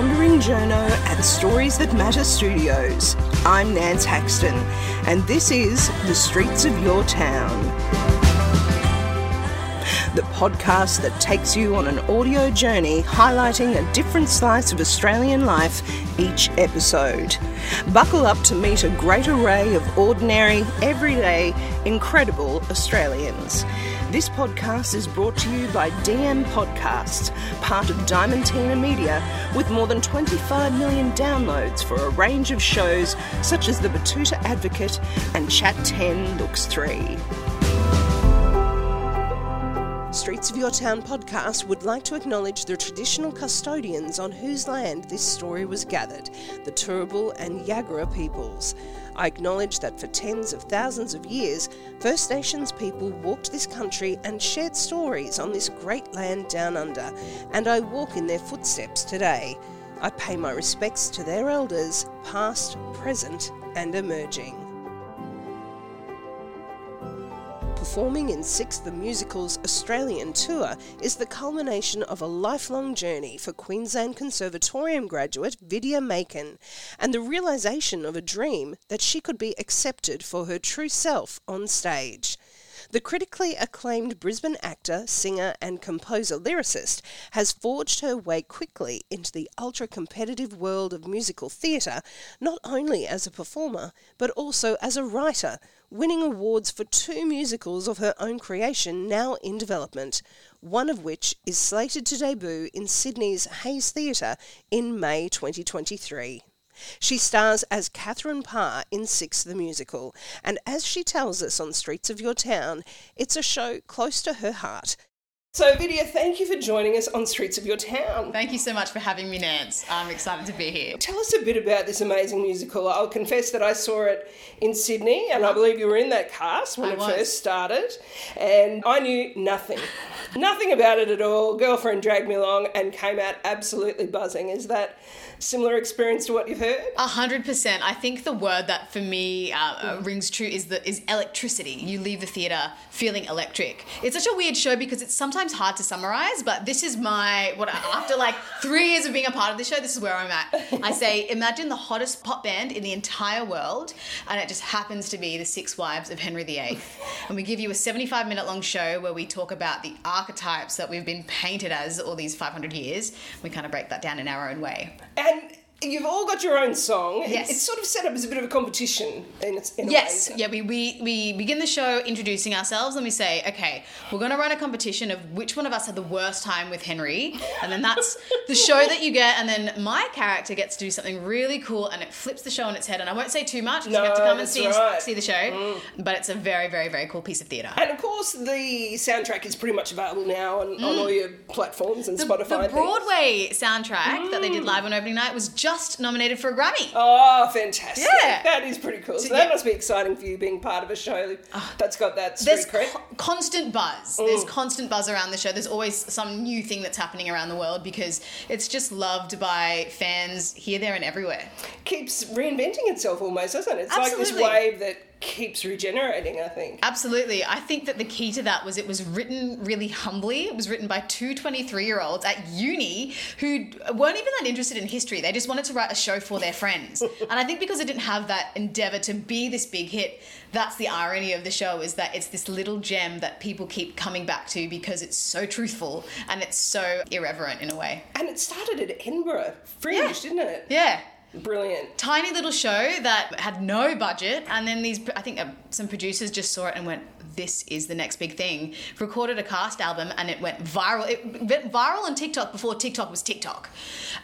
Wandering Journo at Stories That Matter Studios. I'm Nance Haxton, and this is The Streets of Your Town. The podcast that takes you on an audio journey highlighting a different slice of Australian life each episode. Buckle up to meet a great array of ordinary, everyday, incredible Australians. This podcast is brought to you by DM Podcasts, part of Diamantina Media, with more than 25 million downloads for a range of shows such as The Betoota Advocate and Chat 10 Looks 3. Streets of Your Town podcast would like to acknowledge the traditional custodians on whose land this story was gathered, the Turrbal and Yagara peoples. I acknowledge that for tens of thousands of years, First Nations people walked this country and shared stories on this great land down under, and I walk in their footsteps today. I pay my respects to their elders, past, present, and emerging. Performing in Six the Musical's Australian tour is the culmination of a lifelong journey for Queensland Conservatorium graduate Vidya Makan and the realisation of a dream that she could be accepted for her true self on stage. The critically acclaimed Brisbane actor, singer, and composer lyricist has forged her way quickly into the ultra competitive world of musical theatre, not only as a performer, but also as a writer, winning awards for two musicals of her own creation now in development, one of which is slated to debut in Sydney's Hayes Theatre in May 2023. She stars as Catherine Parr in Six the Musical, and as she tells us on Streets of Your Town, it's a show close to her heart. So, Vidya, thank you for joining us on Streets of Your Town. Thank you so much for having me, Nance. I'm excited to be here. Tell us a bit about this amazing musical. I'll confess that I saw it in Sydney, and I believe you were in that cast when I it was. first started, and I knew nothing. nothing about it at all. Girlfriend dragged me along and came out absolutely buzzing. Is that similar experience to what you've heard? A hundred percent. I think the word that for me uh, uh, rings true is the is electricity. You leave the theater feeling electric. It's such a weird show because it's sometimes hard to summarize. But this is my what after like three years of being a part of this show, this is where I'm at. I say, imagine the hottest pop band in the entire world, and it just happens to be the Six Wives of Henry VIII. And we give you a 75 minute long show where we talk about the archetypes that we've been painted as all these 500 years. We kind of break that down in our own way. And and you've all got your own song. Yes. It's sort of set up as a bit of a competition in, its, in a Yes, way. yeah, we, we, we begin the show introducing ourselves and we say, okay, we're going to run a competition of which one of us had the worst time with Henry. And then that's the show that you get. And then my character gets to do something really cool and it flips the show on its head. And I won't say too much because you have to come and see, right. Mm. see the show. But it's a very, very, very cool piece of theatre. And of course, the soundtrack is pretty much available now on, on all your platforms and The, Spotify. the things. Broadway soundtrack that they did live on opening night was just nominated for a Grammy. Oh, fantastic. Yeah. That is pretty cool. So, So, that yeah. must be exciting for you being part of a show oh. that's got that There's co- constant buzz. There's mm. constant buzz around the show. There's always some new thing that's happening around the world because it's just loved by fans here, there, and everywhere. Keeps reinventing itself almost, doesn't it? It's like this wave that keeps regenerating, I think. Absolutely. I think that the key to that was it was written really humbly. It was written by two 23 year olds at uni who weren't even that interested in history. They just wanted to write a show for their friends. and I think because it didn't have that endeavor to be this big hit, that's the irony of the show is that it's this little gem that people keep coming back to because it's so truthful and it's so irreverent in a way. And it started at Edinburgh Fringe, Yeah. didn't it? Yeah. Brilliant. tiny little show that had no budget and then these i think uh, some producers just saw it and went this is the next big thing recorded a cast album and it went viral it went viral on tiktok before tiktok was tiktok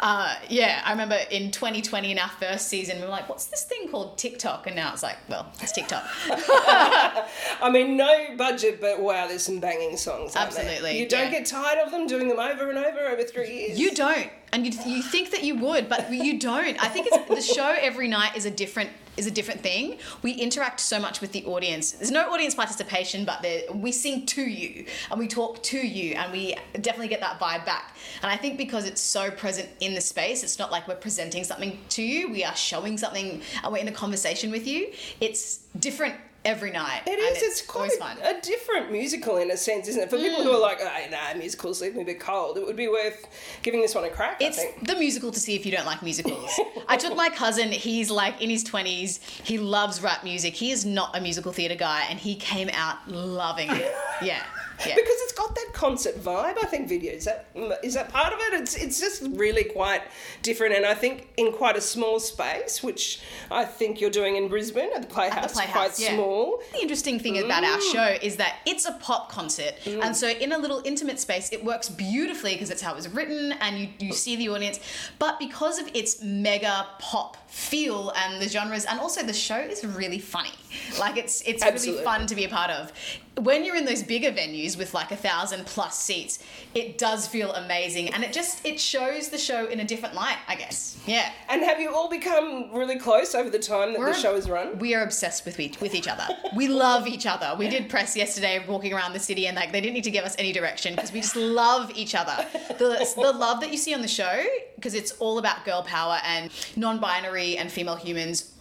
uh, yeah i remember in 2020 in our first season we were like what's this thing called tiktok and now it's like well it's tiktok I mean, no budget, but wow, there's some banging songs. Absolutely, You don't yeah. get tired of them doing them over and over over three years. You don't, and you, you think that you would, but you don't. I think it's, the show every night is a different is a different thing. We interact so much with the audience. There's no audience participation, but we sing to you and we talk to you, and we definitely get that vibe back. And I think because it's so present in the space, it's not like we're presenting something to you. We are showing something, and we're in a conversation with you. It's different every night. It is. is. It's, quite always fun. a different musical in a sense, isn't it? For people who are hmm. like, oh, nah, musicals leave me a bit cold, it would be worth giving this one a crack, It's I think. the musical to see if you don't like musicals. I took my cousin, he's like in his 20s, he loves rap music. He is not a musical theatre guy, and he came out loving it. Yeah. Yeah. Because it's got that concert vibe, I think. Vidya is that is that part of it? It's it's just really quite different, and I think in quite a small space, which I think you're doing in Brisbane at the Playhouse, At the Playhouse, quite yeah. small. The interesting thing about our Mm. show is that it's a pop concert, and so in a little intimate space, it works beautifully because it's how it was written, and you, you see the audience. But because of its mega pop feel and the genres, and also the show is really funny. Like it's it's Absolutely. really fun to be a part of. When you're in those bigger venues with like a thousand plus seats, it does feel amazing, and it just it shows the show in a different light, I guess. Yeah. And have you all become really close over the time that We're- the show has run? We are obsessed with each, with each other. We love each other. We did press yesterday, walking around the city, and like they didn't need to give us any direction because we just love each other. The the love that you see on the show because it's all about girl power and non-binary and female humans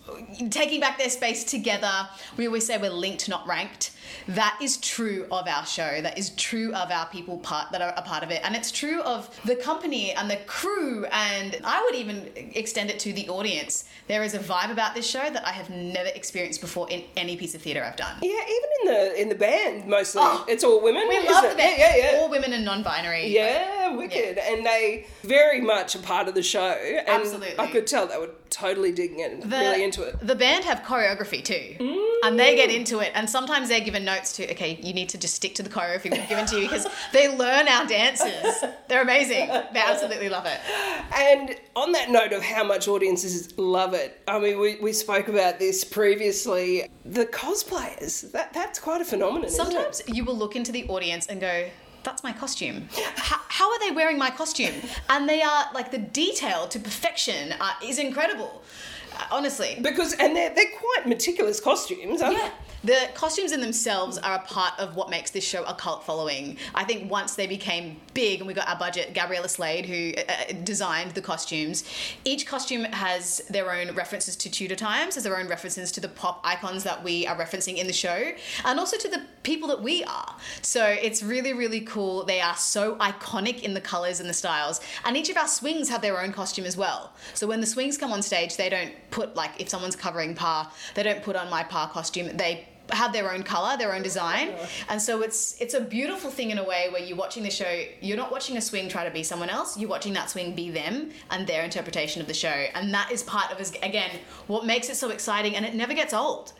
taking back their space together. We always say we're linked, not ranked. That is true of our show. That is true of our people part that are a part of it, and it's true of the company and the crew. And I would even extend it to the audience. There is a vibe about this show that I have never experienced before in any piece of theatre I've done. Yeah, even in the in the band, mostly Oh, it's all women. We love it? the band. Yeah, yeah, yeah. All women and non-binary. Yeah, wicked. And they very much a part of the show. And Absolutely. I could tell they were totally digging it The, really into it. The band have choreography too, mm. and they get into it. And sometimes they're given notes to, okay, you need to just stick to the choreography we've given to you because they learn our dances. They're amazing. They absolutely love it. And on that note of how much audiences love it, I mean, we, we spoke about this previously. The cosplayers, that, that's quite a phenomenon. Sometimes you will look into the audience and go, that's my costume. How, how are they wearing my costume? And they are like the detail to perfection uh, is incredible. Uh, honestly. Because, and they're, they're quite meticulous costumes, aren't Yeah. The costumes in themselves are a part of what makes this show a cult following. I think once they became big and we got our budget, Gabriella Slade, who uh, designed the costumes, each costume has their own references to Tudor times, has their own references to the pop icons that we are referencing in the show, and also to the people that we are. So it's really, really cool. They are so iconic in the colors and the styles. And each of our swings have their own costume as well. So when the swings come on stage, they don't put, like, if someone's covering Parr, they don't put on my Parr costume. They have their own color, their own design, and so it's it's a beautiful thing in a way where you're watching the show. You're not watching a swing try to be someone else. You're watching that swing be them and their interpretation of the show, and that is part of again what makes it so exciting, and it never gets old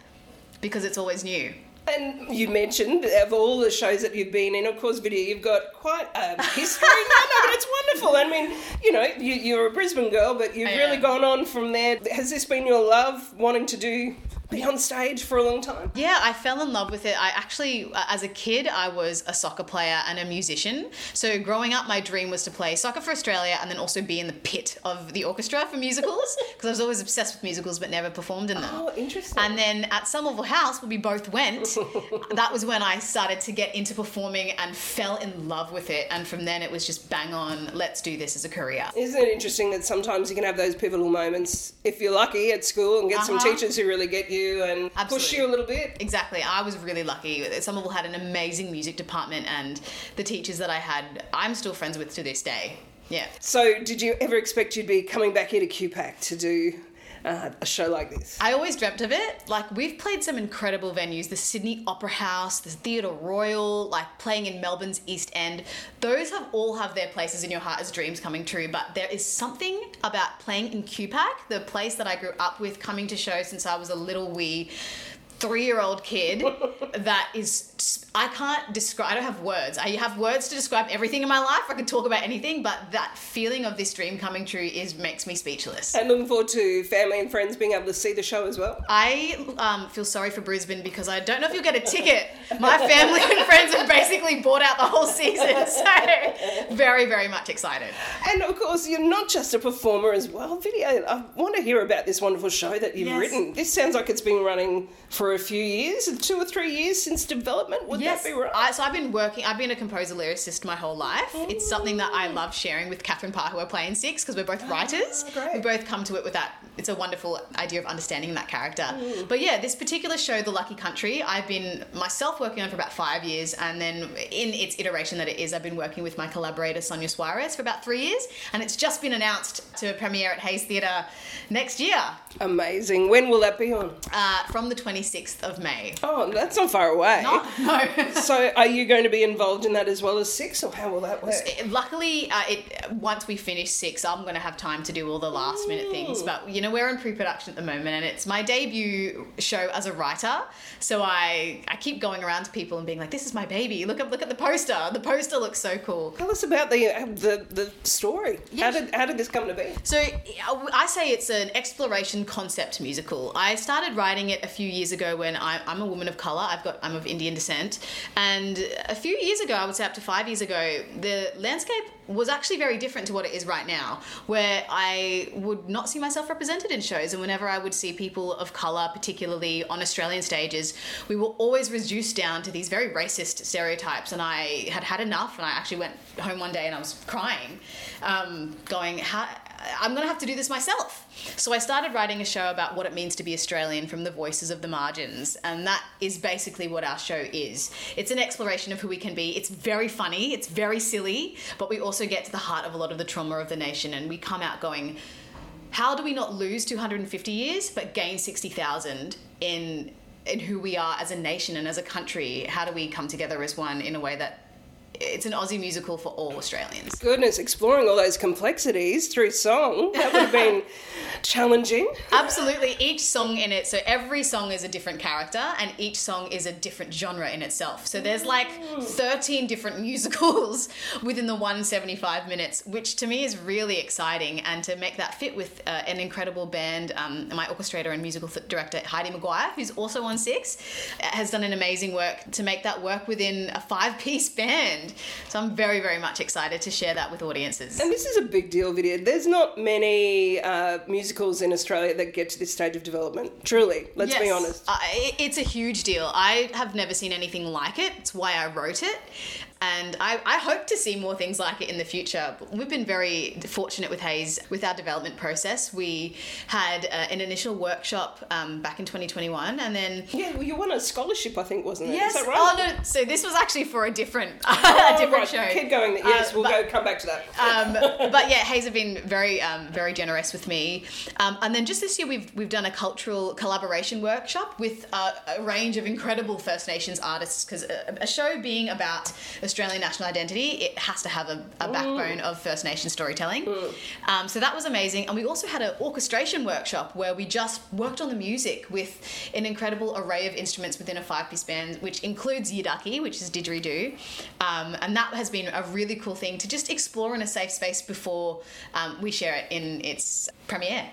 because it's always new. And you mentioned of all the shows that you've been in, of course, Vidya, you've got quite a history. no, no, but it's wonderful. I mean, you know, you, you're a Brisbane girl, but you've really gone on from there. Has this been your love, wanting to do be on stage for a long time? Yeah, I fell in love with it. I actually, uh, as a kid, I was a soccer player and a musician. So growing up, my dream was to play soccer for Australia and then also be in the pit of the orchestra for musicals because I was always obsessed with musicals but never performed in them. Oh, interesting. And then at Somerville House, where we both went, that was when I started to get into performing and fell in love with it. And from then, it was just bang on, let's do this as a career. Isn't it interesting that sometimes you can have those pivotal moments if you're lucky at school and get some Uh-huh. teachers who really get you and push you a little bit? Exactly. I was really lucky. Somerville had an amazing music department, and the teachers that I had, I'm still friends with to this day. Yeah. So, did you ever expect you'd be coming back here to QPAC to do uh, a show like this? I always dreamt of it. Like we've played some incredible venues, the Sydney Opera House, the Theatre Royal, like playing in Melbourne's East End. Those have all have their places in your heart as dreams coming true. But there is something about playing in QPAC, the place that I grew up with, coming to shows since I was a little wee three-year-old kid that is I can't describe I don't have words. I have words to describe everything in my life. I could talk about anything, but that feeling of this dream coming true is makes me speechless. And looking forward to family and friends being able to see the show as well. I um, feel sorry for Brisbane because I don't know if you'll get a ticket. My family and friends have basically bought out the whole season, so very, very much excited. And of course, you're not just a performer as well. Vidya. I want to hear about this wonderful show that you've Yes. written. This sounds like it's been running for for a few years, two or three years since development. Would Yes, that be right? I, so I've been working. I've been a composer lyricist my whole life. It's something that I love sharing with Catherine Parr, who are playing Six, because we're both writers. Ah, great. We both come to it with that. It's a wonderful idea of understanding that character. Mm. But yeah, this particular show, The Lucky Country, I've been myself working on for about five years, and then in its iteration that it is, I've been working with my collaborator Sonya Suares for about three years, and it's just been announced to premiere at Hayes Theatre next year Amazing. When will that be on? uh, from the 26th of May. Oh, that's not far away. No, no. So, are you going to be involved in that as well as Six, or how will that work? Luckily, uh, it once we finish six, I'm going to have time to do all the last minute things. But you know, we're in pre-production at the moment, and it's my debut show as a writer. So I I keep going around to people and being like, "This is my baby. Look at look at the poster. The poster looks so cool." Tell us about the uh, the, the story. Yeah. How did how did this come to be? So I say it's an exploration concept musical. I started writing it a few years ago when I, I'm a woman of color. I've got I'm of Indian descent, and a few years ago, I would say up to five years ago, the landscape was actually very different to what it is right now, where I would not see myself represented in shows, and whenever I would see people of color, particularly on Australian stages, we were always reduced down to these very racist stereotypes, and I had had enough, and I actually went home one day and I was crying, um, going, how. I'm going to have to do this myself. So I started writing a show about what it means to be Australian from the voices of the margins. And that is basically what our show is. It's an exploration of who we can be. It's very funny, it's very silly, but we also get to the heart of a lot of the trauma of the nation. And we come out going, how do we not lose 250 years but gain 60,000 in in who we are as a nation and as a country? How do we come together as one in a way that it's an Aussie musical for all Australians? Goodness, exploring all those complexities through song that would have been challenging. Absolutely. Each song in it, so every song is a different character and each song is a different genre in itself. So there's like 13 different musicals within the 175 minutes, which to me is really exciting. And to make that fit with uh, an incredible band, um, my orchestrator and musical th- director, Heidi Maguire, who's also on Six, has done an amazing work to make that work within a five piece band. So I'm very, very much excited to share that with audiences. And this is a big deal Vidya. There's not many uh, musicals in Australia that get to this stage of development. Truly, let's be honest. Uh, it's a huge deal. I have never seen anything like it. It's why I wrote it. And I, I hope to see more things like it in the future. We've been very fortunate with Hayes with our development process. We had uh, an initial workshop um, back in 2021, and then Yeah, well, you won a scholarship, I think, wasn't it? Yes. Is that right? Oh no. So this was actually for a different, Oh, a different right. show. Keep going. Yes, Um, we'll but- go come back to that. um, but yeah, Hayes have been very, um, very generous with me. Um, and then just this year, we've we've done a cultural collaboration workshop with uh, a range of incredible First Nations artists. Because a, a show being about Australian national identity, it has to have a, a backbone of First Nation storytelling. Um, so that was amazing. And we also had an orchestration workshop where we just worked on the music with an incredible array of instruments within a five-piece band, which includes Yidaki, which is didgeridoo, um, and that has been a really cool thing to just explore in a safe space before um, we share it in its premiere.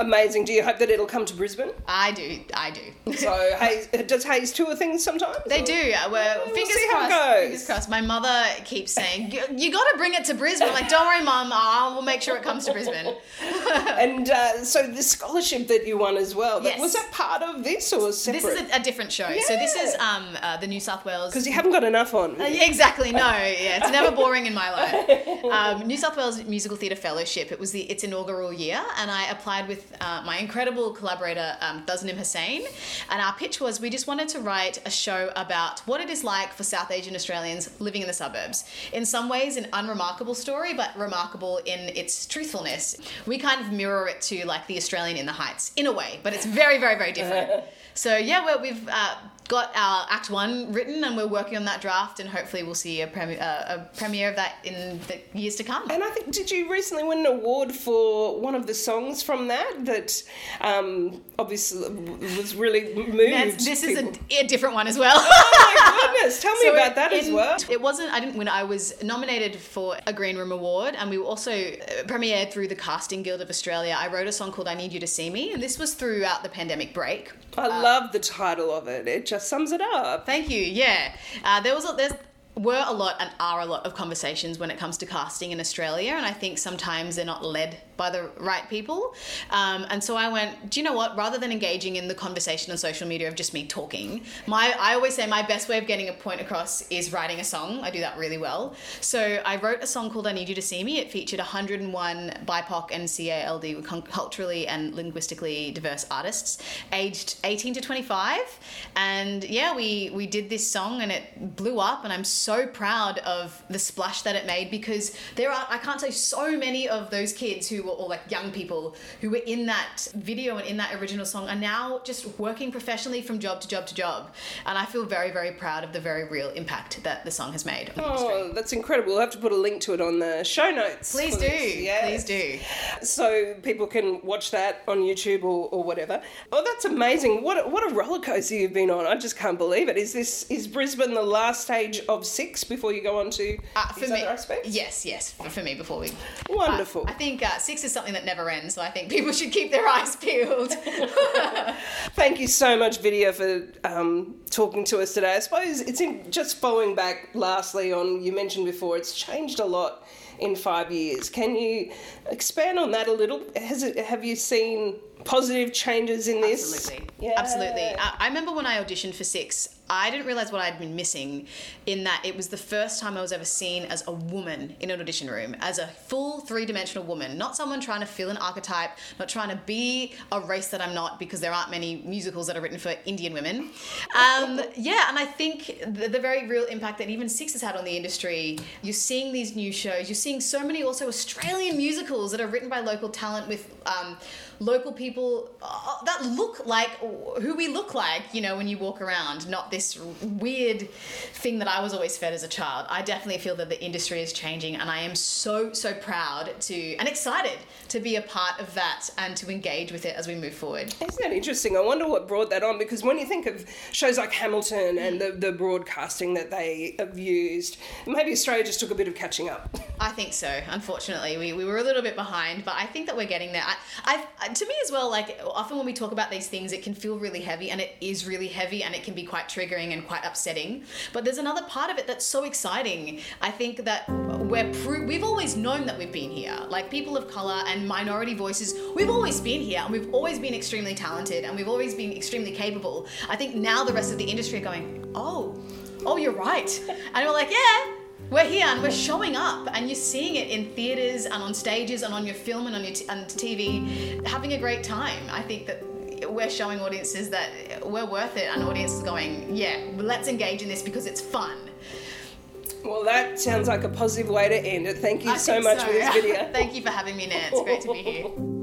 Amazing. Do you hope that it'll come to Brisbane? I do, I do. So, Hayes, does Hayes tour things sometimes? They or- do. Uh, well, We'll fingers see how it crossed. goes. Fingers crossed. My mother keeps saying, "You, got to bring it to Brisbane." Like, don't worry, mum. I will make sure it comes to Brisbane. And uh, so the scholarship that you won as well, that, Yes. was that part of this or separate? This is a, a different show. So this is um, uh, the New South Wales Because you haven't got enough on. Uh, yeah, exactly. No, yeah, it's never boring in my life. Um, New South Wales Musical Theatre Fellowship. It was the its inaugural year, and I applied with uh, my incredible collaborator um, Tasnim Hussain. And our pitch was we just wanted to write a show about what it is like for South Asian Australians living in the suburbs. In some ways, an unremarkable story, but remarkable in its truthfulness. We kind of mirror it to like the Australian in the Heights in a way, but it's very, very, very different. So yeah, well, we've uh, got our Act One written, and we're working on that draft, and hopefully we'll see a, premi- uh, a premiere of that in the years to come. And I think, did you recently win an award for one of the songs from that that um, obviously was really moved? That's- this is a, a different one as well. Oh my goodness! Tell me So about that as well. It wasn't. I didn't win. I was nominated for a Green Room Award, and we were also uh, premiered through the Casting Guild of Australia. I wrote a song called "I Need You to See Me," and this was throughout the pandemic break. I love the title of it. It just sums it up. Thank you. Yeah, uh, there was a, there's were a lot and are a lot of conversations when it comes to casting in Australia, and I think sometimes they're not led by the right people. Um, and so I went, do you know what? Rather than engaging in the conversation on social media of just me talking, my I always say my best way of getting a point across is writing a song. I do that really well. So I wrote a song called "I Need You to See Me." It featured 101 BIPOC and CALD culturally and linguistically diverse artists, aged 18 to 25. And yeah, we we did this song and it blew up, and I'm so proud of the splash that it made because there are I can't say so many of those kids who were all like young people who were in that video and in that original song are now just working professionally from job to job to job. And I feel very, very proud of the very real impact that the song has made. oh, that's incredible. We'll have to put a link to it on the show notes. Please do. Yes. Please do. So people can watch that on YouTube or, or whatever. Oh, that's amazing. What a, what a roller coaster you've been on. I just can't believe it. Is this is Brisbane the last stage of six before you go on to uh, for me, aspects? Yes, yes. For, for me before we. Wonderful. I think uh, six is something that never ends, so I think people should keep their eyes peeled. Thank you so much, Vidya, for um, talking to us today. I suppose it's in, just following back lastly on you mentioned before, it's changed a lot in five years. Can you expand on that a little? Has it, have you seen positive changes in this? Absolutely. Yeah. Absolutely. I, I remember when I auditioned for Six, I didn't realize what I'd been missing in that it was the first time I was ever seen as a woman in an audition room, as a full three dimensional woman, not someone trying to fill an archetype, not trying to be a race that I'm not because there aren't many musicals that are written for Indian women. Um, yeah, and I think the, the very real impact that even Six has had on the industry, you're seeing these new shows, you're seeing so many also Australian musicals that are written by local talent with um, local people uh, that look like who we look like, you know, when you walk around, not this weird thing that I was always fed as a child. I definitely feel that the industry is changing, and I am so, so proud to and excited to be a part of that and to engage with it as we move forward. Isn't that interesting? I wonder what brought that on because when you think of shows like Hamilton and the, the broadcasting that they have used, maybe Australia just took a bit of catching up. I think so. Unfortunately, we, we were a little bit behind, but I think that we're getting there. I, I, to me as well, like often when we talk about these things, it can feel really heavy, and it is really heavy, and it can be quite triggering and quite upsetting. But there's another part of it that's so exciting. I think that we're pro- we've always known that we've been here, like people of color and minority voices. We've always been here, and we've always been extremely talented, and we've always been extremely capable. I think now the rest of the industry are going, oh, oh, you're right, and we're like, yeah we're here and we're showing up, and you're seeing it in theaters and on stages and on your film and on your t- and TV, having a great time. I think that we're showing audiences that we're worth it, and audiences going, yeah, let's engage in this because it's fun. Well, that sounds like a positive way to end it. Thank you I so much so. for this Vidya. Thank you for having me, Nan. It's great to be here.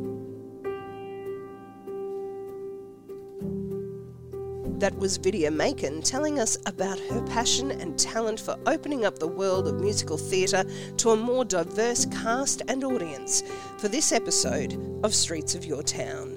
That was Vidya Makan telling us about her passion and talent for opening up the world of musical theatre to a more diverse cast and audience for this episode of Streets of Your Town.